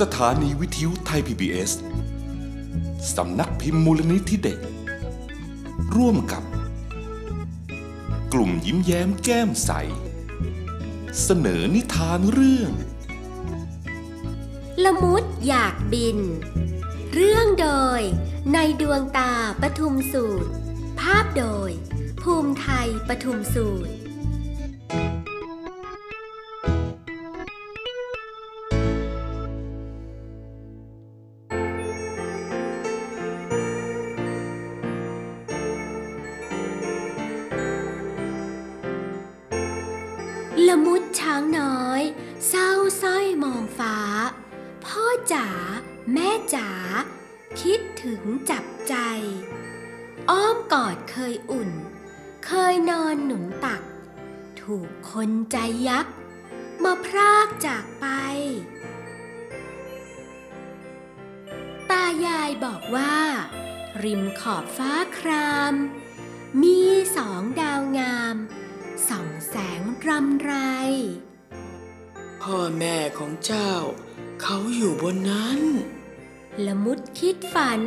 สถานีวิทยุไทย PBS สำนักพิมพ์มูลนิธิเด็ก ร่วมกับ กลุ่มยิ้มแย้มแก้มใส เสนอนิทานเรื่อง ละมุดอยากบิน เรื่องโดย ในดวงตาปทุมสูตร ภาพโดย ภูมิไทยปทุมสูตร ละมุดช้างน้อย เศร้าสร้อยมองฟ้า พ่อจ๋าแม่จ๋าคิดถึงจับใจ อ้อมกอดเคยอุ่น เคยนอนหนุนตัก ถูกคนใจยักษ์มาพรากจากไป ตายายบอกว่า ริมขอบฟ้าคราม มีสองดาวงาม ส่องแสงรำไร พ่อแม่ของเจ้า เขาอยู่บนนั้น ละมุดคิดฝัน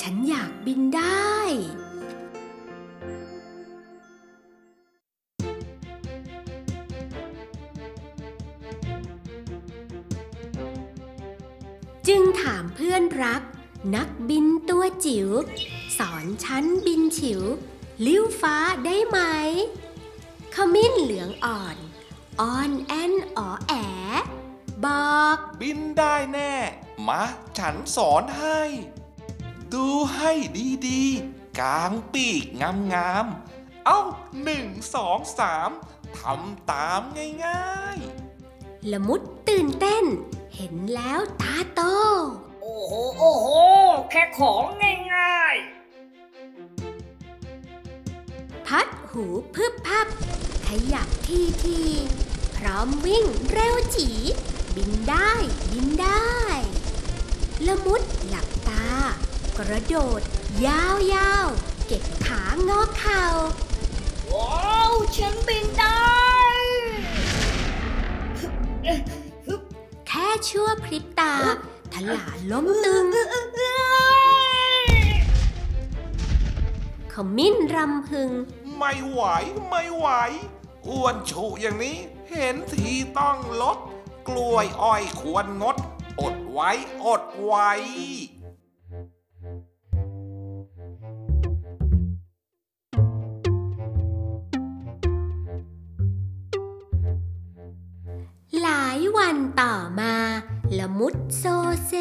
ฉันอยากบินได้จึงถามเพื่อนรัก นักบินตัวจิ๋ว สอนฉันบินฉิว ลิ้วฟ้าได้ไหมข มิ้นเหลืองอ่อนอ่อนแอนอ๋อแอ บอก บินได้แน่ มาฉันสอนให้ ดูให้ดีๆ กลางปีกงามๆ เอ้าหนึ่งสองสามทำตามง่ายๆ ละมุดตื่นเต้น เห็นแล้วตาโต โอ้โห โอ้โห แค่ของง่ายพัดหูพึบพับข ยับทีทีพร้อมวิ่งเร็วจีบินได้บินได้ ละมุดหลับตา กระโดด ยาวๆเก็บขางอเข่าว้าวฉันบินได้แค่ชั่วพริบตาทลาล้มตึงขมิ้นรำพึง ไม่ไหว ไม่ไหว อ้วนฉุอย่างนี้ เห็นทีต้องลด กล้วยอ้อยควรงด อดไว้ อดไว้ หลายวันต่อมา ละมุดโซเซ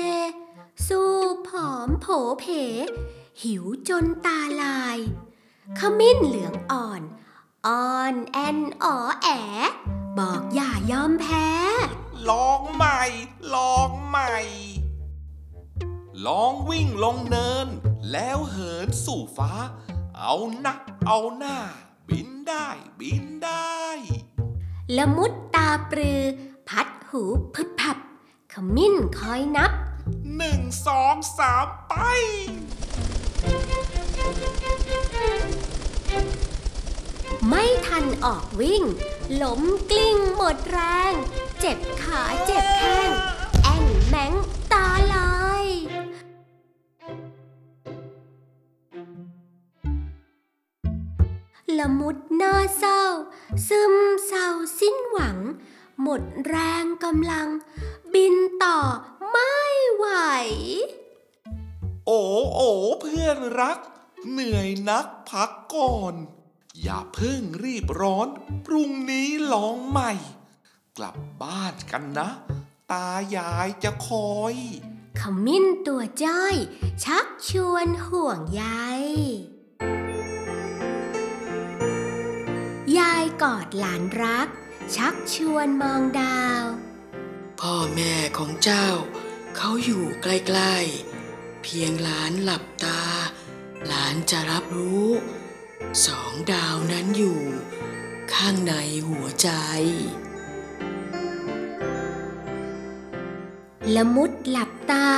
สู้ผอมโผเพ หิวจนตาลาย ขมิ้นเหลืองอ่อน อ่อนแอนอ๋อแอ บอกอย่ายอมแพ้ ลองใหม่ ลองใหม่ ลองวิ่งลงเนิน แล้วเหินสู่ฟ้า เอานักเอาหน้า บินได้บินได้ ละมุดตาปรือ พัดหูพึบพับ ขมิ้นคอยนับหนึ่งสองสามไป ไม่ทันออกวิ่งล้มกลิ้งหมดแรง เจ็บขาเจ็บแข้ง แอนแมงตาลายละมุดหน้าเศร้า ซึมเศร้าสิ้นหวัง หมดแรงกำลัง บินต่อไม่ไหว โอ้โอ้เพื่อนรัก เหนื่อยนักพักก่อน อย่าเพิ่งรีบร้อน พรุ่งนี้ลองใหม่ กลับบ้านกันนะ ตายายจะคอยขมิ้นตัวจ้อย ชักชวนห่วงใยยายกอดหลานรัก ชักชวนมองดาว พ่อแม่ของเจ้า เขาอยู่ใกล้ๆ เพียงหลานหลับตา หลานจะรับรู้ สองดาวนั้นอยู่ ข้างในหัวใจ ละมุดหลับตา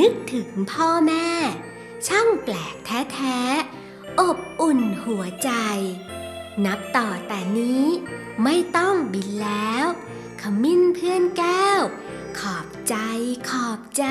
นึกถึงพ่อแม่ ช่างแปลกแท้ๆ อบอุ่นหัวใจ นับต่อแต่นี้ไม่ต้องบินแล้ว ขมิ้นเพื่อนแก้ว ขอบใจขอบใจ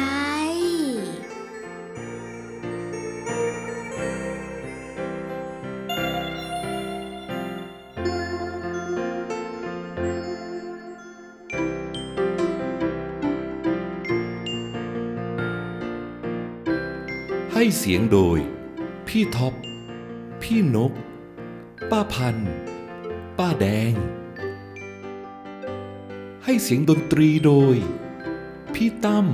ให้เสียงโดย พี่ท็อป พี่นก ป้าพัน ป้าแดง ให้เสียงดนตรีโดย พี่ตั้ม